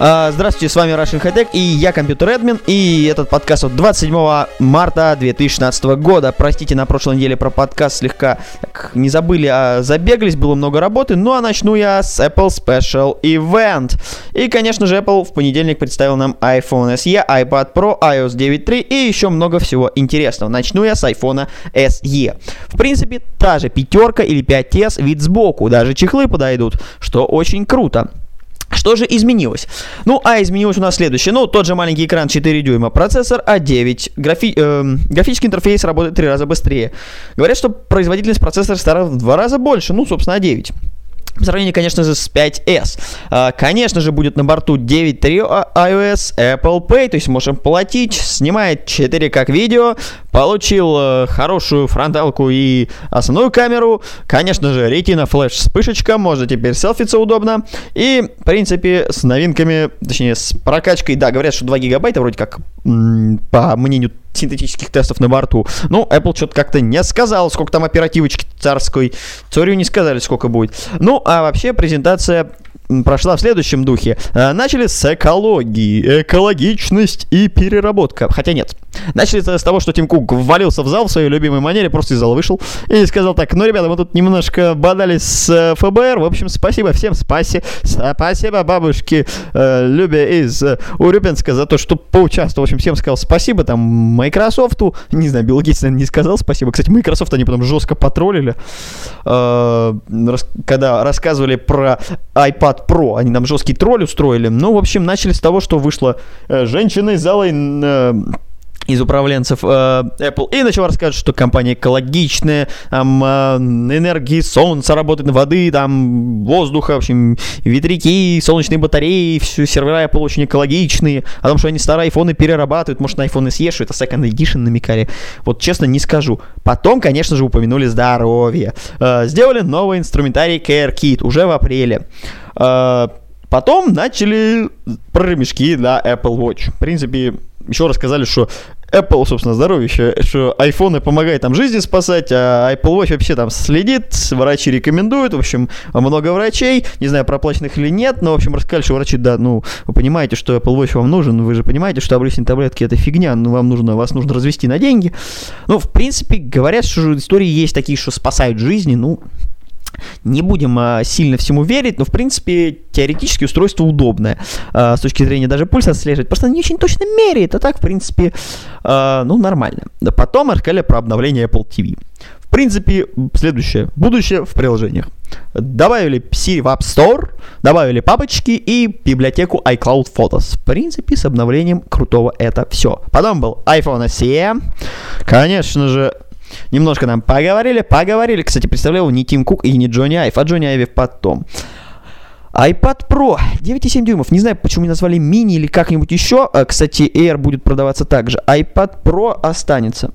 А, Здравствуйте, с вами Russian High Tech и я компьютер Эдмин, и этот подкаст от 27 марта 2016 года. Простите, на прошлой неделе про подкаст слегка не забыли, а забеглись, было много работы, ну а начну я с Apple Special Event. И, конечно же, Apple в понедельник представил нам iPhone SE, iPad Pro, iOS 9.3 и еще много всего интересного. Начну я с iPhone SE. В принципе, та же пятерка или 5s, вид сбоку, даже чехлы подойдут, что очень круто. Что же изменилось? Ну, а изменилось у нас следующее. Ну, тот же маленький экран 4 дюйма, процессор А9, графи э, графический интерфейс работает в 3 раза быстрее. Говорят, что производительность процессора стала в 2 раза больше, ну, собственно, А9. В сравнении, конечно же, с 5s. А, конечно же, будет на борту 9.3 iOS, Apple Pay, то есть можем платить, снимает 4 как видео, получил э, хорошую фронталку и основную камеру, конечно же, Retina Flash вспышечка, можно теперь селфиться удобно, и, в принципе, с новинками, точнее, с прокачкой, да, говорят, что 2 гигабайта вроде как, по мнению синтетических тестов на борту. Ну, Apple что-то как-то не сказал, сколько там оперативочки царской. Цорию не сказали, сколько будет. Ну, а вообще презентация прошла в следующем духе. А, начали с экологии, экологичность и переработка. Хотя нет. Начали с того, что Тим Кук ввалился в зал в своей любимой манере, просто из зала вышел и сказал так, ну, ребята, мы тут немножко бодались с э, ФБР, в общем, спасибо всем, спаси, спасибо бабушке э, Любе из э, Урюпинска за то, что поучаствовал, в общем, всем сказал спасибо, там, Майкрософту, не знаю, Билл Гейтс, наверное, не сказал спасибо, кстати, Microsoft они потом жестко потроллили, э, когда рассказывали про iPad Pro, они нам жесткий тролль устроили, ну, в общем, начали с того, что вышла э, женщина из зала э, из управленцев э, Apple и начал рассказывать, что компания экологичная, там э, энергии солнца работает, воды, там воздуха, в общем, ветряки, солнечные батареи, все сервера Apple очень экологичные, о том, что они старые айфоны перерабатывают, может на iPhone съешь, это second edition намекали. Вот честно не скажу. Потом, конечно же, упомянули здоровье. Э, сделали новый инструментарий Care Kit уже в апреле. Э, Потом начали про ремешки для Apple Watch. В принципе, еще рассказали, что Apple, собственно, здоровье, что iPhone помогает там жизни спасать, а Apple Watch вообще там следит, врачи рекомендуют, в общем, много врачей, не знаю, проплаченных или нет, но, в общем, рассказали, что врачи, да, ну, вы понимаете, что Apple Watch вам нужен, вы же понимаете, что обрезание таблетки это фигня, ну, вам нужно, вас нужно развести на деньги. Ну, в принципе, говорят, что истории есть такие, что спасают жизни, ну, не будем а, сильно всему верить, но в принципе теоретически устройство удобное а, с точки зрения даже пульса отслеживать. Просто не очень точно меряет, а так в принципе а, ну нормально. Да потом рассказали про обновление Apple TV. В принципе, следующее. Будущее в приложениях. Добавили Siri в App Store, добавили папочки и библиотеку iCloud Photos. В принципе, с обновлением крутого это все. Потом был iPhone SE. Конечно же, Немножко нам поговорили, поговорили. Кстати, представлял не Тим Кук и не Джонни Айв, а Джонни Айв потом. iPad Pro 9,7 дюймов. Не знаю, почему не назвали мини или как-нибудь еще. А, кстати, Air будет продаваться также. iPad Pro останется.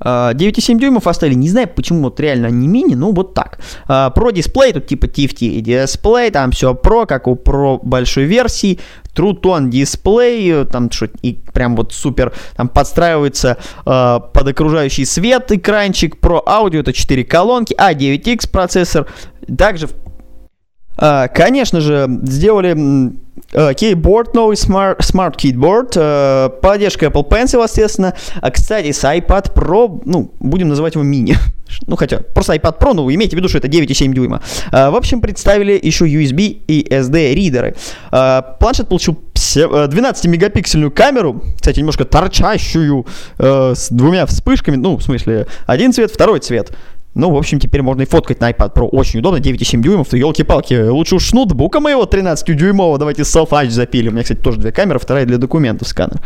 9,7 дюймов оставили. Не знаю, почему вот реально не мини, ну вот так. Pro дисплей, тут типа TFT дисплей, там все Pro, как у Pro большой версии. True Tone дисплей, там что и прям вот супер, там подстраивается э, под окружающий свет экранчик. Pro Audio это 4 колонки, A9X процессор. Также, э, конечно же, сделали Uh, keyboard, новый Smart, smart Keyboard, поддержка Apple Pencil, естественно. А, кстати, с iPad Pro, ну, будем называть его мини. ну, хотя, просто iPad Pro, ну, имейте в виду, что это 9,7 дюйма. Uh, в общем, представили еще USB и SD ридеры. Uh, планшет получил 12-мегапиксельную камеру, кстати, немножко торчащую, uh, с двумя вспышками, ну, в смысле, один цвет, второй цвет. Ну, в общем, теперь можно и фоткать на iPad Pro. Очень удобно, 9,7 дюймов. То елки-палки, лучше уж ноутбука моего 13-дюймового. Давайте Self-Edge запилим. У меня, кстати, тоже две камеры, вторая для документов сканер.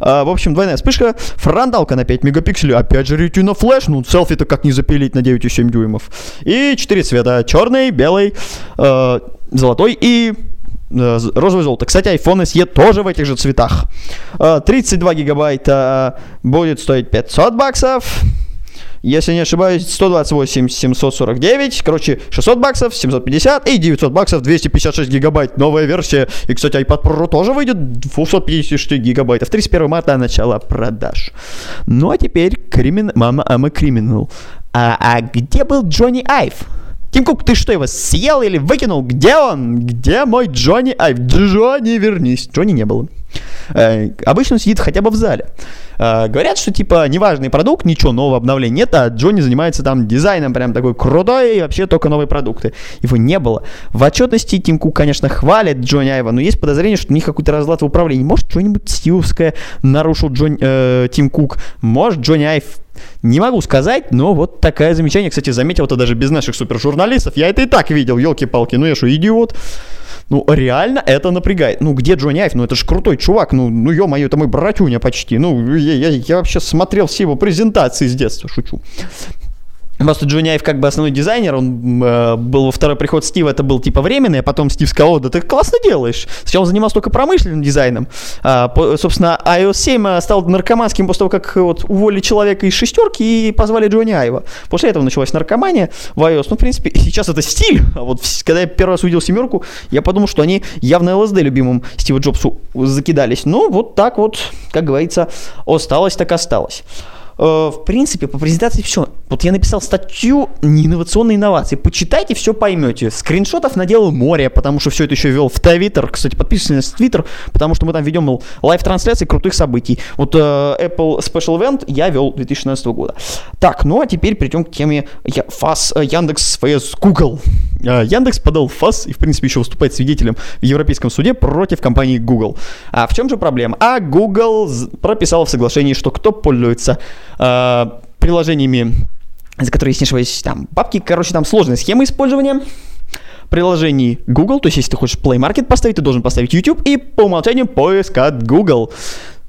А, в общем, двойная вспышка. Фронталка на 5 мегапикселей. Опять же, Retina Flash. Ну, селфи-то как не запилить на 9,7 дюймов. И 4 цвета. Черный, белый, э, золотой и э, розовое золото. Кстати, iPhone SE тоже в этих же цветах. Э, 32 гигабайта э, будет стоить 500 баксов. Если не ошибаюсь, 128 749, короче, 600 баксов, 750 и 900 баксов, 256 гигабайт, новая версия. И, кстати, iPad Pro тоже выйдет 256 гигабайтов. 31 марта начало продаж. Ну, а теперь кримин... Мама, а мы криминал. А, а где был Джонни Айв? Тим Кук, ты что, его съел или выкинул? Где он? Где мой Джонни Айв? Джонни, вернись. Джонни не было. Э, обычно он сидит хотя бы в зале. Э, говорят, что типа неважный продукт, ничего нового обновления нет, а Джонни занимается там дизайном прям такой крутой и вообще только новые продукты. Его не было. В отчетности Тим Кук, конечно, хвалит Джонни Айва, но есть подозрение, что у них какой-то разлад в управлении. Может, что-нибудь стиловское нарушил Джон, э, Тим Кук. Может, Джонни Айв не могу сказать, но вот такое замечание, кстати, заметил это даже без наших супержурналистов. Я это и так видел, елки-палки, ну я что, идиот? Ну, реально это напрягает. Ну, где Джонни Айв? Ну, это же крутой чувак. Ну, ну ё-моё, это мой братюня почти. Ну, я, я, я вообще смотрел все его презентации с детства, шучу. Просто Айв как бы основной дизайнер, он э, был во второй приход Стива, это был типа временный, а потом Стив сказал, «О, да ты классно делаешь. Сначала он занимался только промышленным дизайном. А, по- собственно, iOS 7 э, стал наркоманским после того, как э, вот уволили человека из шестерки и позвали Джонни Айва. После этого началась наркомания в iOS. Ну, в принципе, сейчас это стиль. А вот когда я первый раз увидел семерку, я подумал, что они явно ЛСД любимым Стива Джобсу закидались. Ну, вот так вот, как говорится, осталось так осталось. Э, в принципе, по презентации все. Вот я написал статью не инновационные инновации. Почитайте, все поймете. Скриншотов наделал море, потому что все это еще вел в Твиттер. Кстати, подписывайтесь на Твиттер, потому что мы там ведем live-трансляции крутых событий. Вот э, Apple Special Event я вел 2016 года. Так, ну а теперь перейдем к теме я, ФАС, э, Яндекс, ФС, Google. Э, Яндекс подал ФАС и, в принципе, еще выступает свидетелем в Европейском суде против компании Google. А в чем же проблема? А Google прописал в соглашении, что кто пользуется э, приложениями, за которые, ошибаюсь, там бабки, короче, там сложная схема использования приложений Google, то есть если ты хочешь Play Market поставить, ты должен поставить YouTube и по умолчанию поиск от Google.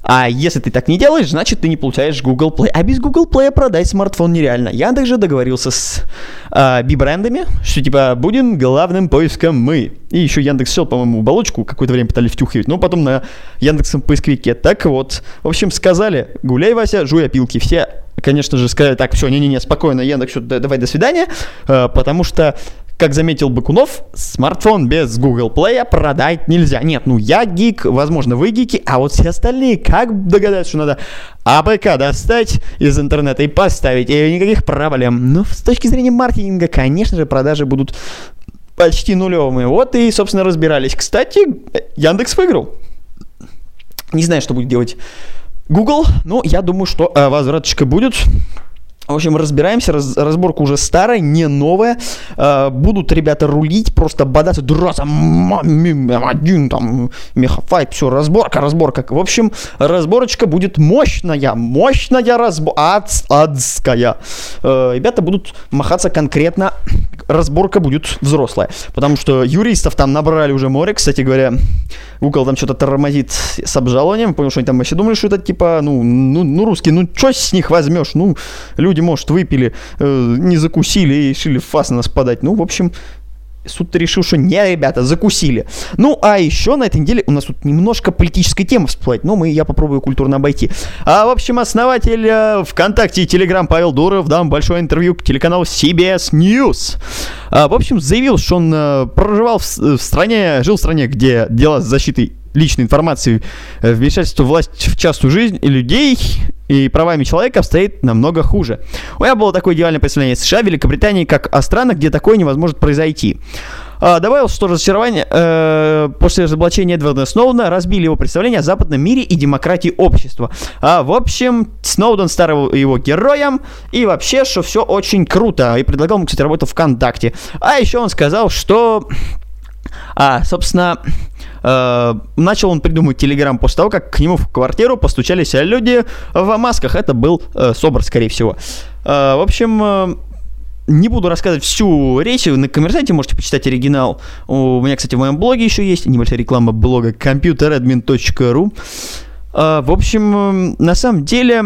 А если ты так не делаешь, значит ты не получаешь Google Play. А без Google Play продать смартфон нереально. Яндекс же договорился с а, би-брендами, что типа будем главным поиском мы. И еще Яндекс сел, по-моему, оболочку какое-то время пытались втюхивать, но потом на Яндексом поисковике. Так вот, в общем, сказали, гуляй, Вася, жуй опилки. Все, конечно же, сказали, так, все, не-не-не, спокойно, Яндекс, да- давай, до свидания, э, потому что как заметил Бакунов, смартфон без Google Play продать нельзя. Нет, ну я гик, возможно вы гики, а вот все остальные как догадаются, что надо APK достать из интернета и поставить, и никаких проблем. Но с точки зрения маркетинга, конечно же, продажи будут почти нулевыми. Вот и, собственно, разбирались. Кстати, Яндекс выиграл. Не знаю, что будет делать Google, но я думаю, что э, возвраточка будет. В общем, разбираемся, раз- разборка уже старая, не новая. Э, будут ребята рулить, просто бодаться, драться, один там, мехафайт, все, разборка, разборка. В общем, разборочка будет мощная, мощная разборка, адская. Э, ребята будут махаться конкретно, разборка будет взрослая. Потому что юристов там набрали уже море, кстати говоря. Google там что-то тормозит с обжалованием, понял, что они там вообще думали, что это типа, ну, ну, ну русские, ну, что с них возьмешь? Ну, люди, может, выпили, э, не закусили и решили фас на нас подать. Ну, в общем, суд решил, что не, ребята, закусили. Ну, а еще на этой неделе у нас тут немножко политической темы всплывает, но мы, я попробую культурно обойти. А, в общем, основатель э, ВКонтакте и Телеграм Павел Дуров дал большое интервью к телеканалу CBS News. А, в общем, заявил, что он э, проживал в, в стране, жил в стране, где дела с защитой личной информации, э, вмешательство власти в частную жизнь и людей и правами человека обстоит намного хуже. У меня было такое идеальное представление США, Великобритании, как о странах, где такое не может произойти. А, добавил, что разочарование э, после разоблачения Эдварда Сноудена разбили его представление о западном мире и демократии общества. А, в общем, Сноуден стал его героем, и вообще, что все очень круто. И предлагал ему, кстати, работу ВКонтакте. А еще он сказал, что а, собственно, начал он придумывать Телеграм после того, как к нему в квартиру постучались люди в масках. Это был э, Собор, скорее всего. Э, в общем, э, не буду рассказывать всю речь, на коммерсанте можете почитать оригинал. У меня, кстати, в моем блоге еще есть небольшая реклама блога computeradmin.ru. Э, в общем, э, на самом деле,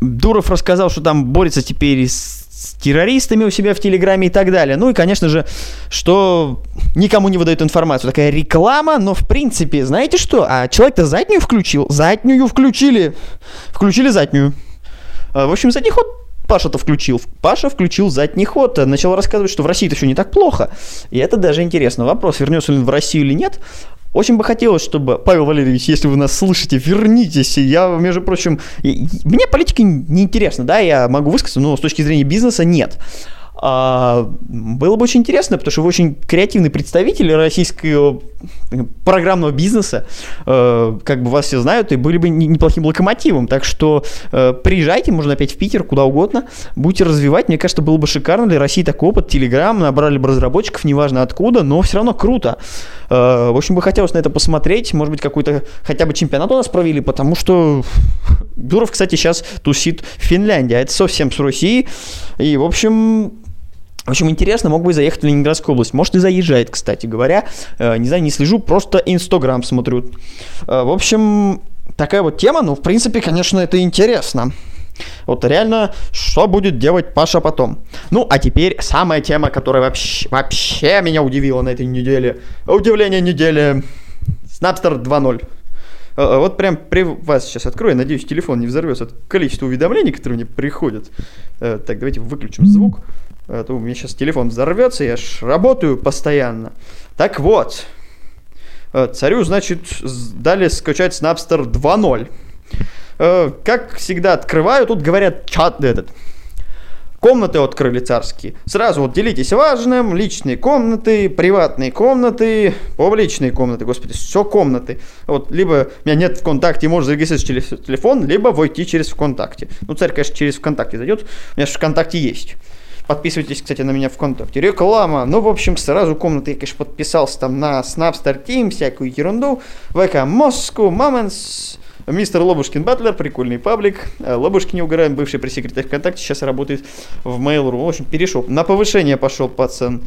Дуров рассказал, что там борется теперь с с террористами у себя в Телеграме и так далее. Ну и, конечно же, что никому не выдают информацию. Такая реклама, но в принципе, знаете что? А человек-то заднюю включил. Заднюю включили. Включили заднюю. А, в общем, задний ход Паша-то включил. Паша включил задний ход, начал рассказывать, что в России это все не так плохо. И это даже интересно. Вопрос, вернется ли он в Россию или нет. Очень бы хотелось, чтобы, Павел Валерьевич, если вы нас слышите, вернитесь. Я, между прочим, мне политика не интересна, да, я могу высказаться, но с точки зрения бизнеса нет. А, было бы очень интересно, потому что вы очень креативный представитель российского программного бизнеса, э, как бы вас все знают, и были бы неплохим локомотивом. Так что э, приезжайте, можно опять в Питер, куда угодно, будете развивать. Мне кажется, было бы шикарно для России такой опыт. Телеграм, набрали бы разработчиков, неважно откуда, но все равно круто. Э, в общем, бы хотелось на это посмотреть. Может быть, какой-то хотя бы чемпионат у нас провели, потому что Дуров, кстати, сейчас тусит в Финляндии, а это совсем с Россией. И, в общем, в общем, интересно, мог бы заехать в Ленинградскую область. Может, и заезжает, кстати говоря. Э, не знаю, не слежу, просто Инстаграм смотрю. Э, в общем, такая вот тема, ну, в принципе, конечно, это интересно. Вот реально, что будет делать Паша потом? Ну, а теперь самая тема, которая вообще, вообще меня удивила на этой неделе. Удивление недели. Snapster 2.0. Э, вот прям при вас сейчас открою, надеюсь, телефон не взорвется от количества уведомлений, которые мне приходят. Так, давайте выключим звук. А то у меня сейчас телефон взорвется, я ж работаю постоянно. Так вот, э, царю, значит, дали скачать Snapster 2.0. Э, как всегда открываю, тут говорят чат этот. Комнаты открыли царские. Сразу вот делитесь важным, личные комнаты, приватные комнаты, публичные комнаты, господи, все комнаты. Вот, либо меня нет ВКонтакте, можно зарегистрировать через телефон, либо войти через ВКонтакте. Ну, царь, конечно, через ВКонтакте зайдет, у меня же ВКонтакте есть. Подписывайтесь, кстати, на меня ВКонтакте. Реклама. Ну, в общем, сразу комнаты я, конечно, подписался там на Snapstar Team, всякую ерунду. ВК Москву, Моментс, Мистер Лобушкин Батлер, прикольный паблик. Э, Лобушкин не угораем, бывший пресс-секретарь ВКонтакте, сейчас работает в Mail.ru. В общем, перешел. На повышение пошел пацан.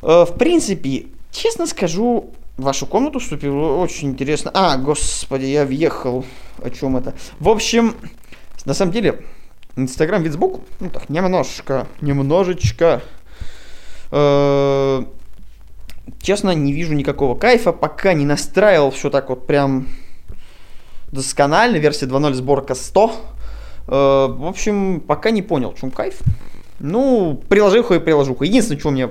Э, в принципе, честно скажу, в вашу комнату вступил очень интересно. А, господи, я въехал. О чем это? В общем, на самом деле, Инстаграм сбоку, ну так, немножко, немножечко. Э, честно, не вижу никакого кайфа, пока не настраивал все так вот прям досконально, версия 2.0 сборка 100. Э, в общем, пока не понял, в чем кайф. Ну, приложуха и приложуха. Единственное, что мне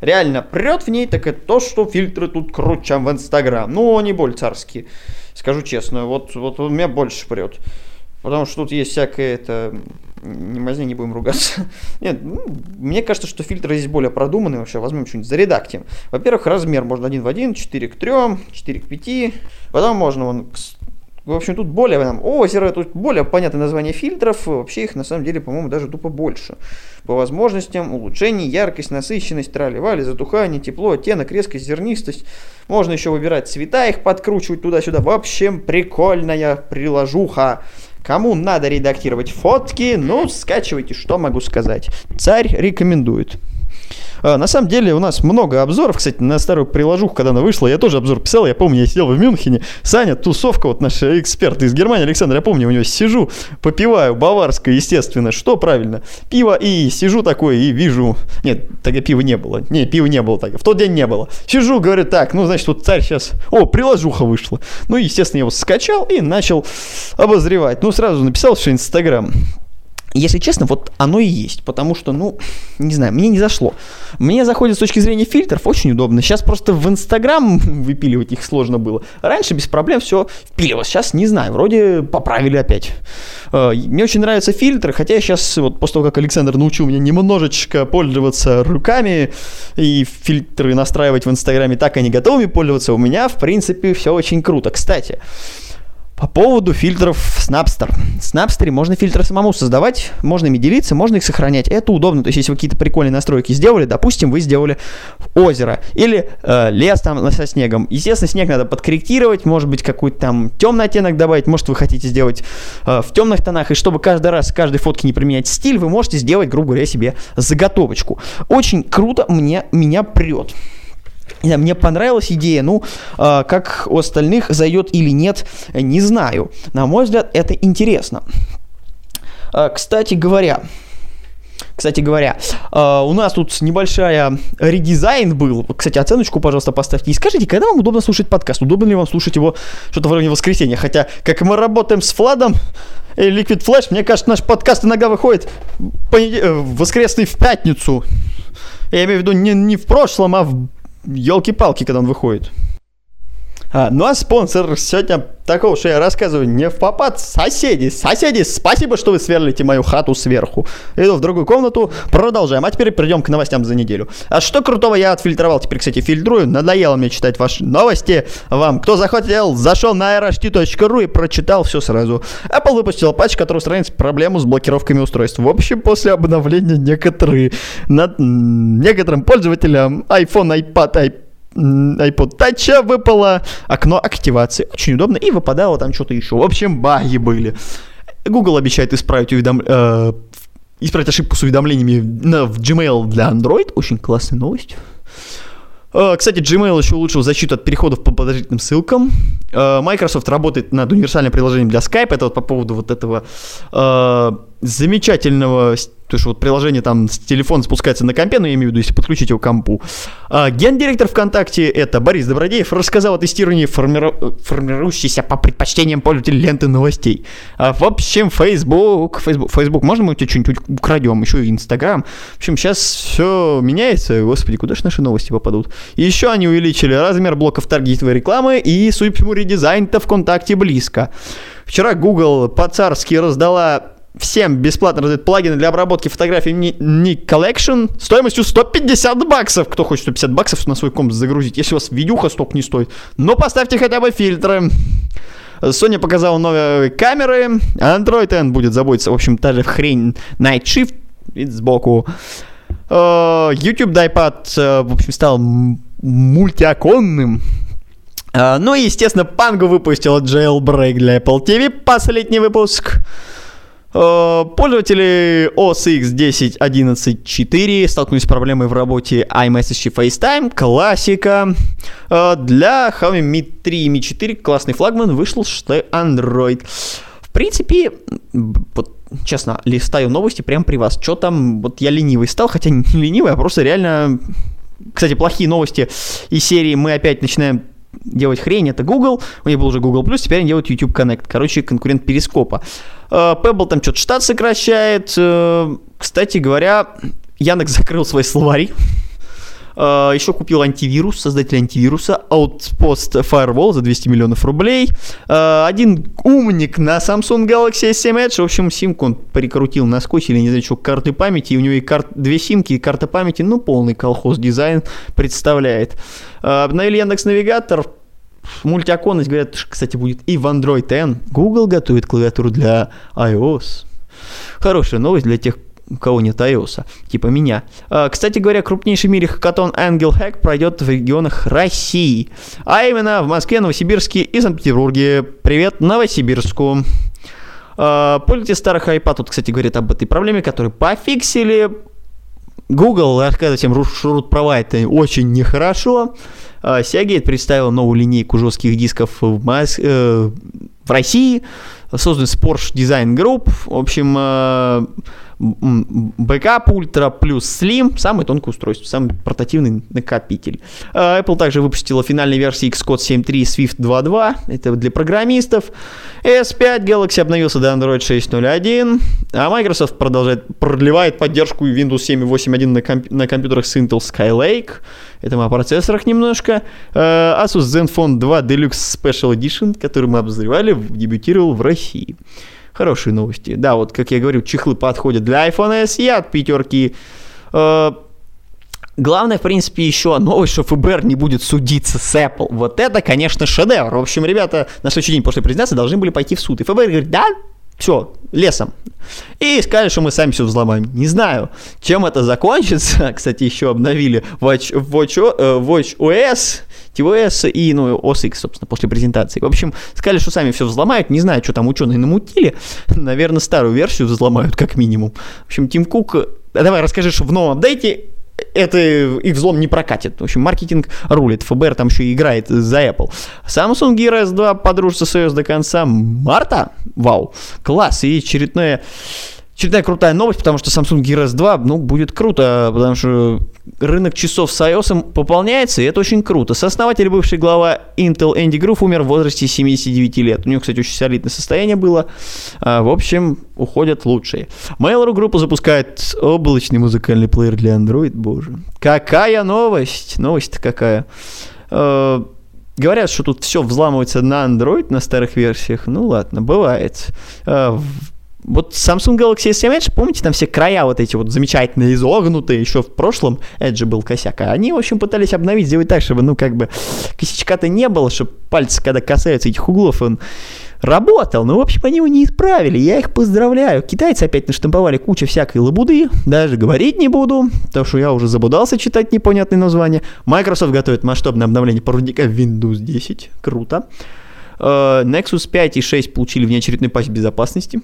реально прет в ней, так это то, что фильтры тут круче, чем в Инстаграм. Ну, они более царские, скажу честно. Вот, вот у меня больше прет. Потому что тут есть всякое это... Не мазни, не будем ругаться. Нет, ну, мне кажется, что фильтры здесь более продуманные вообще. Возьмем что-нибудь заредактим. Во-первых, размер можно один в один, 4 к 3, 4 к 5. Потом можно вон в общем, тут более там, озеро, тут более понятное название фильтров, вообще их на самом деле, по-моему, даже тупо больше. По возможностям, улучшение, яркость, насыщенность, трали-вали, затухание, тепло, оттенок, резкость, зернистость. Можно еще выбирать цвета, их подкручивать туда-сюда. В общем, прикольная приложуха. Кому надо редактировать фотки, ну, скачивайте, что могу сказать. Царь рекомендует. А, на самом деле у нас много обзоров, кстати, на старую приложуху, когда она вышла, я тоже обзор писал, я помню, я сидел в Мюнхене, Саня, тусовка, вот наш эксперт из Германии, Александр, я помню, у него сижу, попиваю, баварское, естественно, что правильно, пиво, и сижу такой, и вижу, нет, тогда пива не было, не, пива не было тогда, в тот день не было, сижу, говорю, так, ну, значит, вот царь сейчас, о, приложуха вышла, ну, естественно, я его скачал и начал обозревать, ну, сразу написал, что Инстаграм, если честно, вот оно и есть, потому что, ну, не знаю, мне не зашло. Мне заходит с точки зрения фильтров очень удобно. Сейчас просто в Инстаграм выпиливать их сложно было. Раньше без проблем все впиливалось. Сейчас не знаю, вроде поправили опять. Э, мне очень нравятся фильтры, хотя я сейчас, вот после того, как Александр научил меня немножечко пользоваться руками и фильтры настраивать в Инстаграме так, они готовы пользоваться, у меня, в принципе, все очень круто. Кстати, по поводу фильтров в Snapster. В Snapster можно фильтры самому создавать, можно ими делиться, можно их сохранять. Это удобно. То есть, если вы какие-то прикольные настройки сделали, допустим, вы сделали озеро или э, лес там со снегом. Естественно, снег надо подкорректировать, может быть, какой-то там темный оттенок добавить, может, вы хотите сделать э, в темных тонах. И чтобы каждый раз, каждой фотке не применять стиль, вы можете сделать, грубо говоря, себе заготовочку. Очень круто, мне, меня прет. Мне понравилась идея, ну, э, как у остальных зайдет или нет, не знаю. На мой взгляд, это интересно. Э, кстати говоря, Кстати говоря, э, у нас тут небольшая редизайн был. Кстати, оценочку, пожалуйста, поставьте. И скажите, когда вам удобно слушать подкаст? Удобно ли вам слушать его что-то в районе воскресенья? Хотя, как мы работаем с Владом, и Liquid Flash, мне кажется, наш подкаст иногда выходит понед... э, воскресный в пятницу. Я имею в виду не, не в прошлом, а в елки-палки, когда он выходит. А, ну а спонсор сегодня такого, что я рассказываю не в попад, соседи, соседи, спасибо, что вы сверлите мою хату сверху. Иду в другую комнату, продолжаем. А теперь перейдем к новостям за неделю. А что крутого я отфильтровал, теперь, кстати, фильтрую. Надоело мне читать ваши новости. Вам, кто захотел, зашел на rht.ru и прочитал все сразу. Apple выпустила патч, который устраняет проблему с блокировками устройств. В общем, после обновления некоторые, над, некоторым пользователям iPhone, iPad, iPad iPod Touch выпало окно активации. Очень удобно. И выпадало там что-то еще. В общем, баги были. Google обещает исправить, уведом... э, исправить ошибку с уведомлениями на, в Gmail для Android. Очень классная новость. Э, Кстати, Gmail еще улучшил защиту от переходов по подозрительным ссылкам. Э, Microsoft работает над универсальным приложением для Skype. Это вот по поводу вот этого э, замечательного, то что вот приложение там с телефона спускается на компе, но я имею в виду, если подключить его к компу. А, гендиректор ВКонтакте, это Борис Добродеев, рассказал о тестировании формиру... формирующейся по предпочтениям пользователей ленты новостей. А, в общем, Facebook, Facebook, Facebook, можно мы у тебя что-нибудь украдем, еще и Инстаграм. В общем, сейчас все меняется, господи, куда же наши новости попадут? Еще они увеличили размер блоков таргетовой рекламы и, судя по всему, редизайн-то ВКонтакте близко. Вчера Google по-царски раздала всем бесплатно раздают плагины для обработки фотографий Nick Collection стоимостью 150 баксов. Кто хочет 150 баксов на свой комп загрузить, если у вас видюха столько не стоит. Но поставьте хотя бы фильтры. Sony показала новые камеры. Android N будет заботиться, в общем, та же хрень Night Shift. Вид сбоку. Uh, YouTube Dipad, uh, в общем, стал мультиоконным. Uh, ну и, естественно, Pango выпустила jailbreak для Apple TV, последний выпуск. Э, пользователи OS X 10.11.4 столкнулись с проблемой в работе iMessage и FaceTime. Классика. Э, для Xiaomi Mi 3 и Mi 4 классный флагман вышел что Android. В принципе, вот честно, листаю новости прямо при вас. Что там, вот я ленивый стал, хотя не ленивый, а просто реально... Кстати, плохие новости из серии мы опять начинаем делать хрень, это Google, у них был уже Google+, теперь они делают YouTube Connect, короче, конкурент Перископа. Э, Pebble там что-то штат сокращает. Э, кстати говоря, Яндекс закрыл свой словарь. Uh, еще купил антивирус, создатель антивируса, Outpost Firewall за 200 миллионов рублей. Uh, один умник на Samsung Galaxy S7 Edge, в общем, симку он прикрутил на скотч или не знаю что, карты памяти, и у него и кар... две симки, и карта памяти, ну, полный колхоз дизайн представляет. Uh, обновили Яндекс Навигатор, мультиоконность, говорят, кстати, будет и в Android N. Google готовит клавиатуру для iOS. Хорошая новость для тех, кого нет iOS, типа меня. А, кстати говоря, крупнейший в мире хакатон Angel Hack пройдет в регионах России. А именно в Москве, Новосибирске и Санкт-Петербурге. Привет Новосибирску. А, пользователи старых iPad тут, кстати, говорят об этой проблеме, которую пофиксили. Google рассказывает всем root права это очень нехорошо. А, Seagate представила новую линейку жестких дисков в, Мос... э, в России, создан Porsche Design Group, в общем, Backup Ultra плюс Slim, самое тонкое устройство, самый портативный накопитель. А, Apple также выпустила финальные версии Xcode 7.3 Swift 2.2, это для программистов. S5 Galaxy обновился до Android 6.0.1, а Microsoft продолжает, продлевает поддержку Windows 7.8.1 на, комп- на компьютерах с Intel Skylake. Это мы о процессорах немножко. А, Asus Zenfone 2 Deluxe Special Edition, который мы обозревали, дебютировал в России. Хорошие новости. Да, вот, как я говорю, чехлы подходят для iPhone SE от пятерки. Э, главное, в принципе, еще новость, что ФБР не будет судиться с Apple. Вот это, конечно, шедевр. В общем, ребята на следующий день после презентации должны были пойти в суд. И ФБР говорит, да, все, лесом. И сказали, что мы сами все взломаем. Не знаю, чем это закончится. Кстати, еще обновили Watch, Watch, э, Watch OS tvOS и, ну, OS X, собственно, после презентации. В общем, сказали, что сами все взломают, не знаю, что там ученые намутили, наверное, старую версию взломают, как минимум. В общем, Тим Кук, э, давай расскажи, что в новом апдейте это их взлом не прокатит. В общем, маркетинг рулит. ФБР там еще играет за Apple. Samsung Gear S2 подружится с iOS до конца марта. Вау, класс. И очередное очередная крутая новость, потому что Samsung Gear S2, ну, будет круто, потому что рынок часов с iOS пополняется, и это очень круто. Сооснователь, бывший глава Intel Энди Грув умер в возрасте 79 лет. У него, кстати, очень солидное состояние было. А, в общем, уходят лучшие. Mail.ru группа запускает облачный музыкальный плеер для Android, боже. Какая новость! Новость-то какая. А, Говорят, что тут все взламывается на Android, на старых версиях. Ну ладно, бывает. Вот Samsung Galaxy S7 Edge, помните, там все края вот эти вот замечательно изогнутые, еще в прошлом Edge был косяк, а они, в общем, пытались обновить, сделать так, чтобы, ну, как бы, косячка-то не было, чтобы пальцы, когда касаются этих углов, он работал. Ну, в общем, они его не исправили, я их поздравляю. Китайцы опять наштамповали кучу всякой лабуды, даже говорить не буду, потому что я уже забудался читать непонятные названия. Microsoft готовит масштабное обновление проводника Windows 10, круто. Uh, Nexus 5 и 6 получили внеочередной патч безопасности.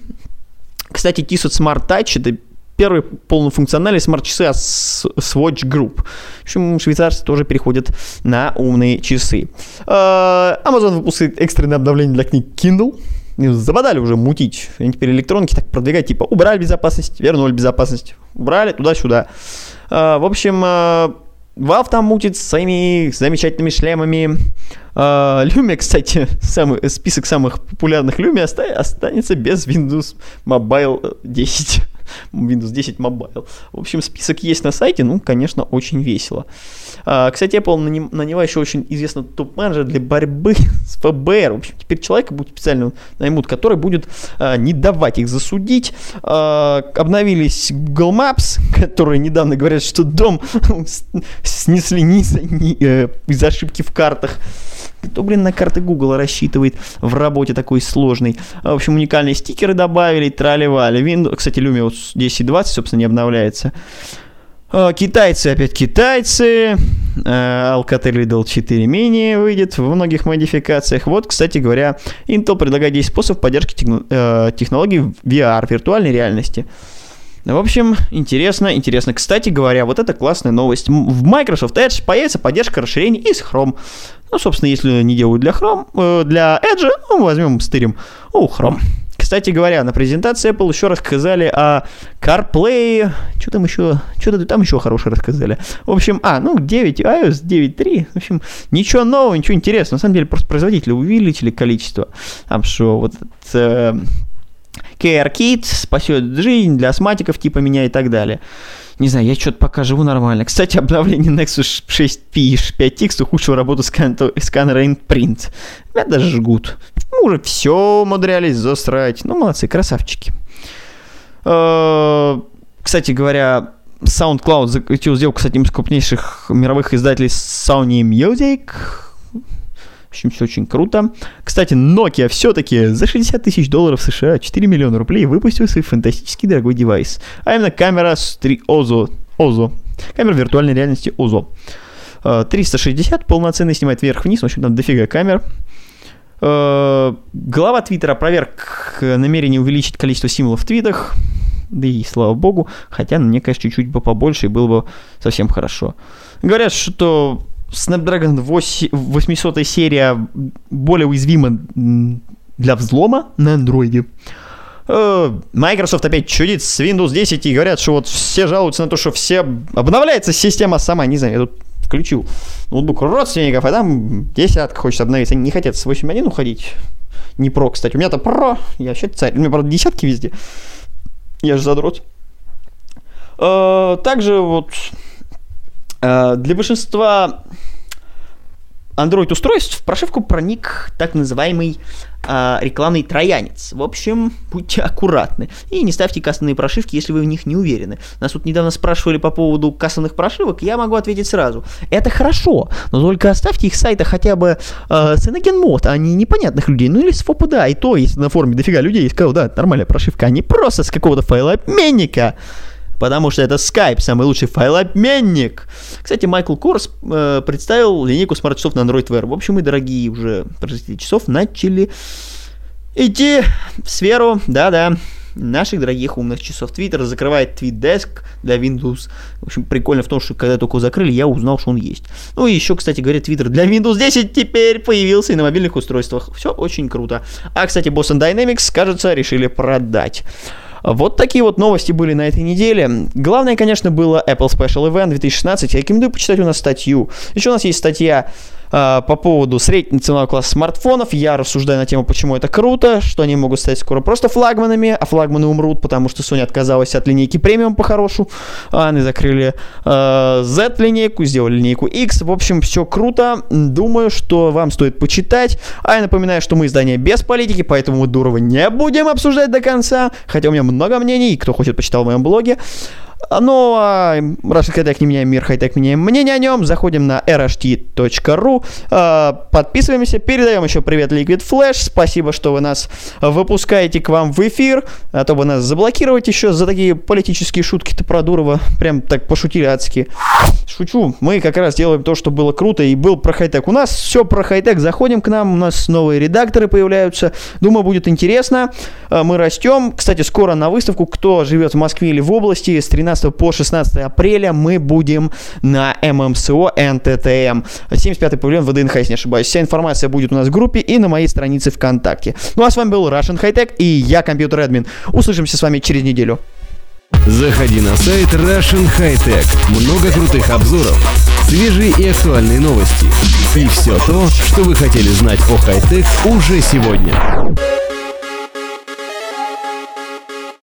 Кстати, Tissot Smart Touch это первый полнофункциональный смарт-часы от Swatch Group. В общем, швейцарцы тоже переходят на умные часы. А, Amazon выпускает экстренное обновление для книг Kindle. Забодали уже мутить. Они теперь электронки так продвигают, типа убрали безопасность, вернули безопасность. Убрали туда-сюда. А, в общем, а, Valve там мутит своими замечательными шлемами. Lumia, кстати, самый, список самых популярных Lumia останется без Windows Mobile 10. Windows 10 Mobile. В общем, список есть на сайте, ну, конечно, очень весело. А, кстати, Apple наняла еще очень известный топ-менеджер для борьбы с ФБР. В общем, теперь человека будет специально наймут, который будет а, не давать их засудить. А, обновились Google Maps, которые недавно говорят, что дом снесли не не, э, из ошибки в картах. Кто, блин, на карты Google рассчитывает в работе такой сложной? В общем, уникальные стикеры добавили, трали-вали. Windows, кстати, Lumia вот 10.20, собственно, не обновляется. А, китайцы опять китайцы. А, Alcatel Lidl 4 mini выйдет в многих модификациях. Вот, кстати говоря, Intel предлагает 10 способов поддержки э, технологий VR, виртуальной реальности. В общем, интересно, интересно. Кстати говоря, вот это классная новость. В Microsoft Edge появится поддержка расширений из Chrome. Ну, собственно, если не делают для Chrome, э, для Edge, ну, возьмем, стырим у Chrome. Кстати говоря, на презентации Apple еще рассказали о CarPlay. Что там еще? Что-то там еще хорошее рассказали. В общем, а, ну, 9, iOS 9.3. В общем, ничего нового, ничего интересного. На самом деле, просто производители увеличили количество. Там что, вот э, Care спасет жизнь для астматиков типа меня и так далее. Не знаю, я что-то пока живу нормально. Кстати, обновление Nexus 6P и 5X ухудшило работу сканера InPrint. Меня даже жгут. Мы уже все умудрялись засрать. Ну, молодцы, красавчики. Э, кстати говоря, SoundCloud заключил сделку с одним из крупнейших мировых издателей Sony Music общем, все очень круто. Кстати, Nokia все-таки за 60 тысяч долларов США, 4 миллиона рублей, выпустил свой фантастический дорогой девайс. А именно камера 3 OZO. OZO. Камера виртуальной реальности OZO. 360 э, полноценный снимает вверх-вниз, в общем, там дофига камер. Э, глава Твиттера проверк намерение увеличить количество символов в твитах. Да и слава богу. Хотя мне, конечно, чуть-чуть бы побольше и было бы совсем хорошо. Говорят, что Snapdragon 8, 800 серия более уязвима для взлома на андроиде. Э, Microsoft опять чудит с Windows 10 и говорят, что вот все жалуются на то, что все обновляется система сама. Не знаю, я тут включил ноутбук родственников, а там десятка хочет обновиться. Они не хотят с 8.1 уходить. Не про, кстати. У меня-то про. Я вообще царь. У меня, правда, десятки везде. Я же задрот. Э, также вот Э, для большинства Android-устройств в прошивку проник так называемый э, рекламный троянец. В общем, будьте аккуратны. И не ставьте кастомные прошивки, если вы в них не уверены. Нас тут недавно спрашивали по поводу кастомных прошивок, я могу ответить сразу. Это хорошо, но только оставьте их сайта хотя бы э, с Mod, а не непонятных людей. Ну или с FOPDA, и то, если на форуме дофига людей сказал, да, нормальная прошивка, а не просто с какого-то файла обменника потому что это Skype, самый лучший файлообменник. Кстати, Майкл Корс э, представил линейку смарт-часов на Android Wear. В общем, мы, дорогие уже производители часов, начали идти в сферу, да-да, наших дорогих умных часов. Twitter закрывает TweetDesk для Windows. В общем, прикольно в том, что когда только закрыли, я узнал, что он есть. Ну и еще, кстати говоря, Twitter для Windows 10 теперь появился и на мобильных устройствах. Все очень круто. А, кстати, Boston Dynamics, кажется, решили продать. Вот такие вот новости были на этой неделе. Главное, конечно, было Apple Special Event 2016. Я рекомендую почитать у нас статью. Еще у нас есть статья по поводу среднего ценового класса смартфонов. Я рассуждаю на тему, почему это круто, что они могут стать скоро просто флагманами, а флагманы умрут, потому что Sony отказалась от линейки премиум по-хорошему. А они закрыли э, Z-линейку, сделали линейку X. В общем, все круто. Думаю, что вам стоит почитать. А я напоминаю, что мы издание без политики, поэтому мы Дурова не будем обсуждать до конца. Хотя у меня много мнений, кто хочет, почитал в моем блоге. Ну, а Russian Hightech не меняем мир, хай-тек меняем мнение о нем. Заходим на rht.ru, а, подписываемся, передаем еще привет Liquid Flash. Спасибо, что вы нас выпускаете к вам в эфир, а то вы нас заблокировать еще за такие политические шутки-то про Дурова. Прям так пошутили адски. Шучу, мы как раз делаем то, что было круто и был про хай-тек. У нас все про хай-тек, заходим к нам, у нас новые редакторы появляются. Думаю, будет интересно. А, мы растем. Кстати, скоро на выставку, кто живет в Москве или в области, с 13 13 по 16 апреля мы будем на ММСО НТТМ. 75-й павильон ВДНХ, если не ошибаюсь. Вся информация будет у нас в группе и на моей странице ВКонтакте. Ну а с вами был Russian High Tech и я, компьютер админ. Услышимся с вами через неделю. Заходи на сайт Russian High Tech. Много крутых обзоров, свежие и актуальные новости. И все то, что вы хотели знать о хай-тек уже сегодня.